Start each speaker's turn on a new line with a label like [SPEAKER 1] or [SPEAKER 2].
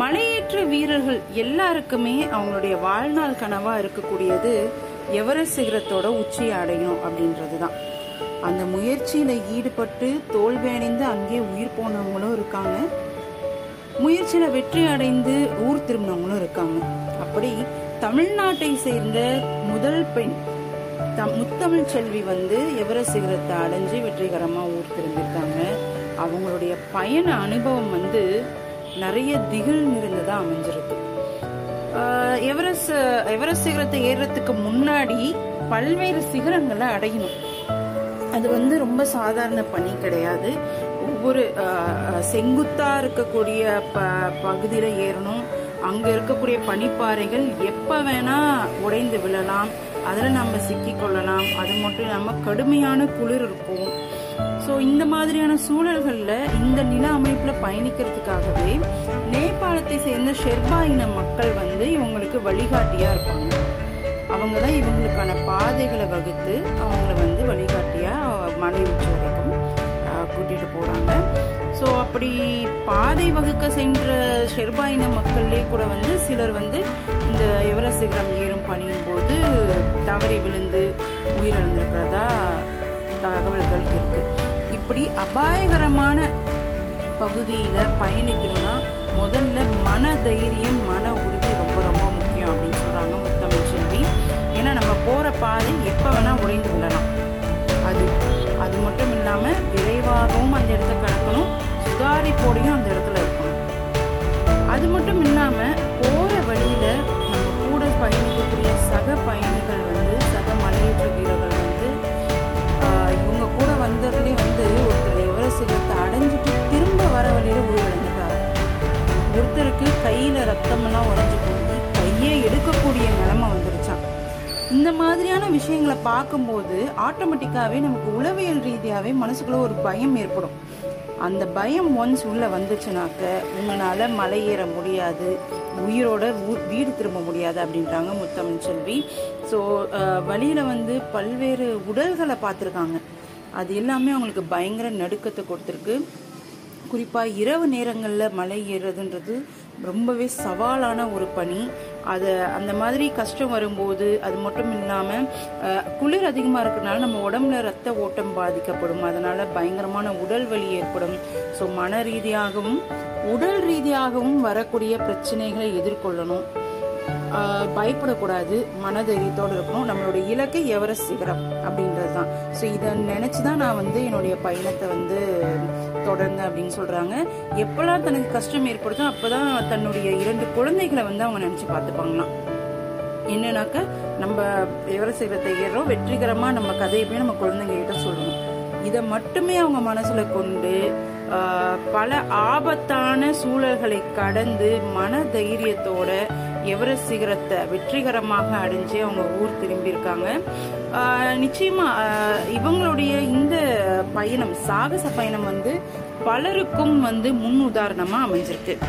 [SPEAKER 1] மலையேற்ற வீரர்கள் எல்லாருக்குமே அவங்களுடைய வாழ்நாள் கனவா இருக்கக்கூடியது எவரெஸ்ட் சிகரத்தோட உச்சியை அடையணும் அப்படின்றது தான் அந்த முயற்சியில ஈடுபட்டு தோல்வி அடைந்து அங்கே உயிர் போனவங்களும் இருக்காங்க. முயற்சியில வெற்றி அடைந்து ஊர் திரும்பினவங்களும் இருக்காங்க. அப்படி தமிழ்நாட்டை சேர்ந்த முதல் பெண் தம் முத்தமிழ் செல்வி வந்து எவரெஸ்ட் சிகரத்தை அடைஞ்சு வெற்றிகரமாக ஊர் திரும்பியிருக்காங்க. அவங்களுடைய பயண அனுபவம் வந்து நிறைய திகில் நிறைந்ததா அமைஞ்சிருக்கு. எவரெஸ்ட் எவரெஸ்ட் சிகரத்தை ஏறுறதுக்கு முன்னாடி பல்வேறு சிகரங்களை அடையணும். அது வந்து ரொம்ப சாதாரண பணி கிடையாது. ஒவ்வொரு செங்குத்தாக செங்குத்தா இருக்கக்கூடிய ப பகுதியில ஏறணும். அங்க இருக்கக்கூடிய பனிப்பாறைகள் எப்ப வேணா உடைந்து விழலாம். அதில் நம்ம சிக்கிக் கொள்ளலாம். அது மட்டும் இல்லாமல் கடுமையான குளிர் இருக்கும். ஸோ இந்த மாதிரியான சூழல்களில் இந்த நில அமைப்பில் பயணிக்கிறதுக்காகவே நேபாளத்தை சேர்ந்த ஷெர்பா இன மக்கள் வந்து இவங்களுக்கு வழிகாட்டியாக இருப்பாங்க. அவங்க தான் இவங்களுக்கான பாதைகளை வகுத்து அவங்கள வந்து வழிகாட்டியாக மலை உச்சி வரைக்கும் கூட்டிகிட்டு போகிறாங்க ஸோ அப்படி பாதை வகுக்க சென்ற ஷெர்பா இன மக்கள்லேயே கூட வந்து சிலர் வந்து இந்த எவரெஸ்ட் சிகரம் ஏறும் பணியின் போது தவறி விழுந்து உயிரிழந்திருக்கிறதா தகவல்கள் இருக்கு இப்படி அபாயகரமான பகுதியில் பயணிக்கணும்னா முதல்ல மன தைரியம் மன உறுதி ரொம்ப ரொம்ப முக்கியம் அப்படின்னு சொல்றாங்க முத்தமிழ் செல்வி. ஏன்னா நம்ம போற பாதை எப்ப வேணா உடைந்து விடலாம் அது அது மட்டும் இல்லாம விரைவாகவும் அந்த இடத்த கடக்கணும். சுதாரிப்போடையும் அந்த இடத்துல இருக்கணும். அது மட்டும் இல்லாமல் ரத்தமெல்லாம் உறைஞ்சு போகுது கையே எடுக்கக்கூடிய நிலைமை வந்துருச்சான் இந்த மாதிரியான விஷயங்களை பார்க்கும்போது ஆட்டோமேட்டிக்காகவே நமக்கு உளவியல் ரீதியாகவே மனசுக்குள்ள ஒரு பயம் ஏற்படும். அந்த பயம் ஒன்ஸ் உள்ள வந்துச்சுனாக்க உங்களால் மலை ஏற முடியாது உயிரோட வீடு திரும்ப முடியாது அப்படின்றாங்க முத்தமிழ் செல்வி. ஸோ வழியில் வந்து பல்வேறு உடல்களை பார்த்துருக்காங்க. அது எல்லாமே அவங்களுக்கு பயங்கர நடுக்கத்தை கொடுத்துருக்கு. குறிப்பாக இரவு நேரங்களில் மலை ஏறுறதுன்றது ரொம்பவே சவாலான ஒரு பணி. அதை அந்த மாதிரி கஷ்டம் வரும்போது அது மட்டும் இல்லாமல் குளிர் அதிகமாக இருக்கிறனால நம்ம உடம்புல ரத்த ஓட்டம் பாதிக்கப்படும். அதனால் பயங்கரமான உடல் வலி ஏற்படும். ஸோ மன ரீதியாகவும் உடல் ரீதியாகவும் வரக்கூடிய பிரச்சனைகளை எதிர்கொள்ளணும். பயப்படக்கூடாது. மனதைரியத்தோடு இருக்கணும். நம்மளுடைய இலக்கு எவரெஸ்ட் சிகரம் அப்படின்றது தான் ஸோ இதை நினச்சி தான் நான் வந்து என்னுடைய பயணத்தை வந்து தொடருங்க அப்படின்னு சொல்கிறாங்க எப்போல்லாம் தனக்கு கஷ்டம் ஏற்படுதோ அப்போ தான் தன்னுடைய இரண்டு குழந்தைகளை வந்து அவங்க நினச்சி பார்த்துப்பாங்களாம். என்னன்னாக்க நம்ம எவரெஸ்ட் சிகரத்தை ஏறுறோம் வெற்றிகரமாக நம்ம கதையை போய் நம்ம குழந்தைங்ககிட்ட சொல்லணும். இதை மட்டுமே அவங்க மனசுல கொண்டு பல ஆபத்தான சூழல்களை கடந்து மன தைரியத்தோட எவரெஸ்ட் சிகரத்தை வெற்றிகரமாக அடைஞ்சு அவங்க ஊர் திரும்பியிருக்காங்க. ஆஹ், நிச்சயமா இவங்களுடைய இந்த பயணம் சாகச பயணம் வந்து பலருக்கும் வந்து முன் உதாரணமா அமைஞ்சிருக்கு.